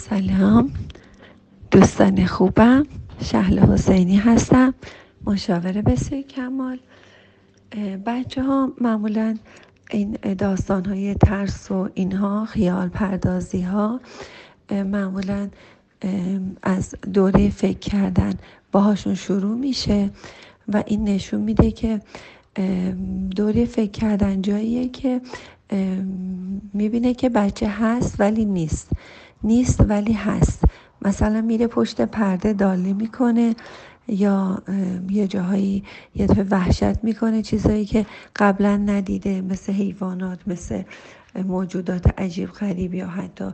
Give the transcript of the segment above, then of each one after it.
سلام. دوستان خوبم. شهل حسینی هستم. مشاور بسیار کمال. بچه ها معمولا این داستان های ترس و اینها خیال پردازی ها معمولا از دوره فکر کردن باهاشون شروع میشه و این نشون میده که دوره فکر کردن جاییه که می‌بینه که بچه هست ولی نیست. نیست ولی هست. مثلا میره پشت پرده دالی می‌کنه یا یه جاهایی یه دفعه وحشت می‌کنه چیزایی که قبلا ندیده مثل حیوانات مثل موجودات عجیب غریب یا حتی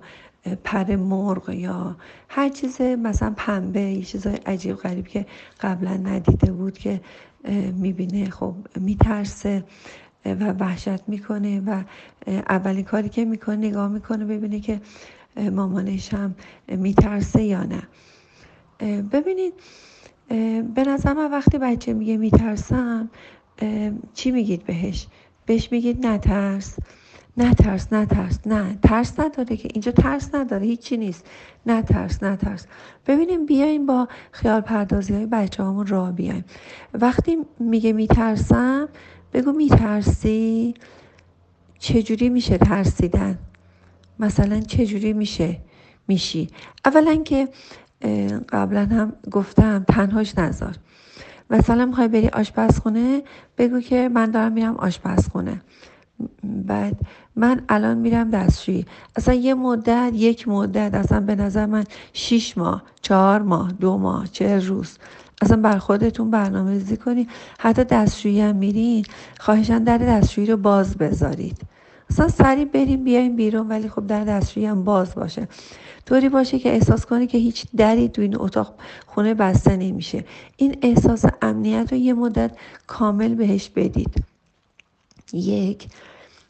پر مرغ یا هر چیز مثلا پنبه یه چیزای عجیب غریب که قبلا ندیده بود که می‌بینه. خب میترسه و وحشت می‌کنه و اولین کاری که می‌کنه نگاه می‌کنه ببینه که مامانش هم میترسه یا نه. ببینید به نظر وقتی بچه میگه میترسم چی میگید بهش؟ بهش میگید نترس. نترس نترس نه. ترس نداره که اینجا ترس نداره هیچی نیست. نترس نترس. ببینیم بیایم با خیال پردازی های بچه همون راه بیایم. وقتی میگه میترسم بگو میترسی؟ چجوری میشه ترسیدن؟ مثلا چجوری میشه؟ میشی. اولا که قبلا هم گفتم تنهاش نذار. مثلا می‌خوای بری آشپزخونه بگو که من دارم میرم آشپزخونه. بعد من الان میرم دستشویی. اصلا یه مدت یک مدت اصلا به نظر من شیش ماه چهار ماه دو ماه چه روز. اصلا بر خودتون برنامه ریزی کنید حتی دستشویی هم میرین خواهشان در دستشویی رو باز بذارید. اصلا سریع بریم بیایم بیرون ولی خب در دستشویی هم باز باشه. طوری باشه که احساس کنی که هیچ دری تو این اتاق خونه بسته نمیشه. این احساس امنیت رو یه مدت کامل بهش بدید. یک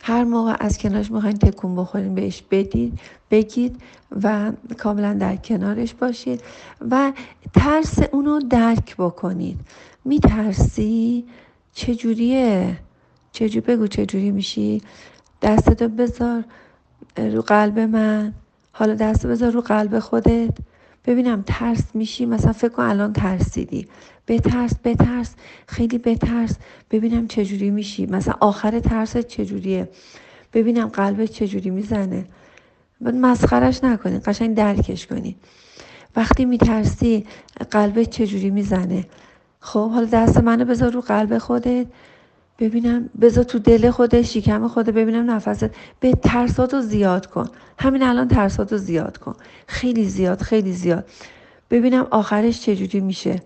هر موقع از کنارش می‌خواین تکون بخورین بهش بدید بگید و کاملا در کنارش باشید و ترس اونو درک بکنید. میترسی؟ چجوریه؟ چجوری؟ بگو چجوری میشی؟ دستتو بذار رو قلب من. حالا دست بذار رو قلب خودت. ببینم ترس میشی؟ مثلا فکر کن الان ترسیدی. بترس بترس خیلی بترس. ببینم چجوری میشی. مثلا آخر ترس چجوریه؟ ببینم قلبت چجوری می‌زنه. مسخرش نکنی قشنگ درکش کنی. وقتی میترسی قلبت چجوری می‌زنه؟ خب حالا دست منو بذار رو قلب خودت. ببینم بذار تو دل خودت شکم خودت ببینم نفست. به ترساتو زیاد کن. همین الان ترساتو زیاد کن. خیلی زیاد خیلی زیاد. ببینم آخرش چجوری میشه.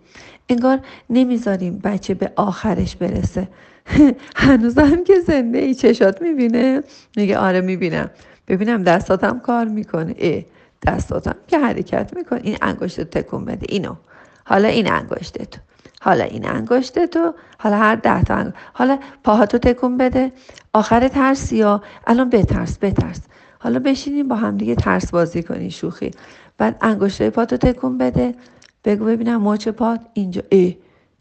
انگار نمی‌ذاریم بچه به آخرش برسه. هنوزم که زنده ای چشات می‌بینه. میگه آره می‌بینم. ببینم دستاتم کار می‌کنه. ای دستاتم که حرکت می‌کنه. این انگشت تکون بده. اینو. حالا این انگشت حالا این انگشت تو حالا هر ده تا انگشت. حالا پاهاتو تکون بده. آخر ترس یا الان بترس بترس. حالا بشینیم با هم دیگه ترس بازی کنی شوخی. بعد انگشته پاتو تکون بده. بگو ببینم مچ پات اینجا. ای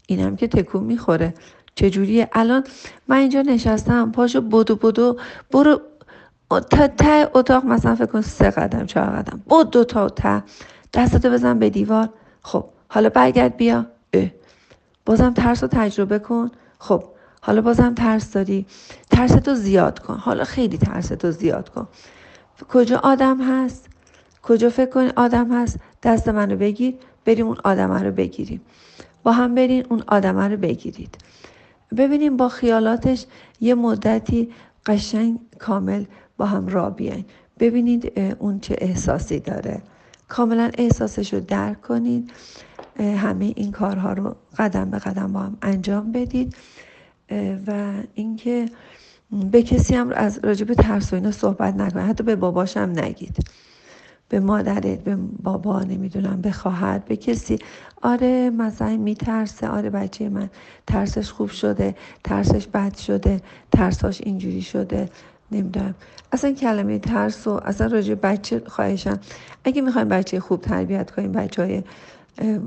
اینم که تکون می‌خوره. چجوریه؟ الان من اینجا نشستم پاشو بدو بدو برو تا ته اتاق مثلا فکر کن سه قدم چهار قدم. بود دو تا ته. دستتو بزن به دیوار. خب حالا برگرد بیا. بازم ترس رو تجربه کن. خب حالا بازم ترس داری. ترستو زیاد کن. حالا خیلی ترستو زیاد کن. کجا آدم هست؟ کجا فکر کنی آدم هست؟ دست منو بگیر. بریم اون آدم رو بگیریم. با هم برین اون آدم رو بگیرید. ببینیم با خیالاتش یه مدتی قشنگ کامل با هم را بیاین. ببینید اون چه احساسی داره. کاملا احساسش رو درک کنید. همه این کارها رو قدم به قدم با هم انجام بدید. و اینکه به کسی هم از راجب ترس و اینا صحبت نکنید. حتی به باباشم نگید. به مادرت به بابا نمی‌دونم به خواهر به کسی. آره مثلا میترسه. آره بچه من ترسش خوب شده ترسش بد شده ترساش اینجوری شده. نمی‌دونم. اصلا کلمه ترس و اصلا راجع بچه خواهشم. اگه می‌خوایم بچه خوب تربیت کنیم بچه های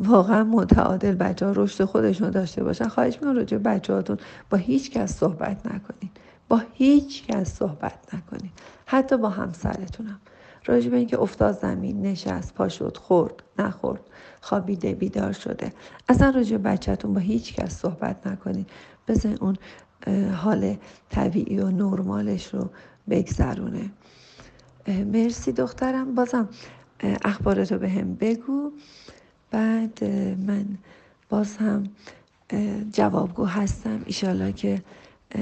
واقعا متعادل بچه ها رشد خودشون داشته باشن. خواهش می‌کنم راجع بچه هاتون با هیچ کس صحبت نکنید با هیچ کس صحبت نکنید حتی با همسرتونم. راجع به اینکه افتاد زمین نشست پا خورد نخورد خوابیده بیدار شده. اصلا راجع بچهتون با هیچ کس صحبت نکنید بزن اون حال طبیعی و نرمالش رو بگذرونه. مرسی دخترم. بازم اخبارتو به هم بگو. بعد من باز هم جوابگو هستم. ایشالا که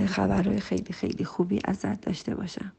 خبرهای خیلی خیلی خوبی ازت داشته باشم.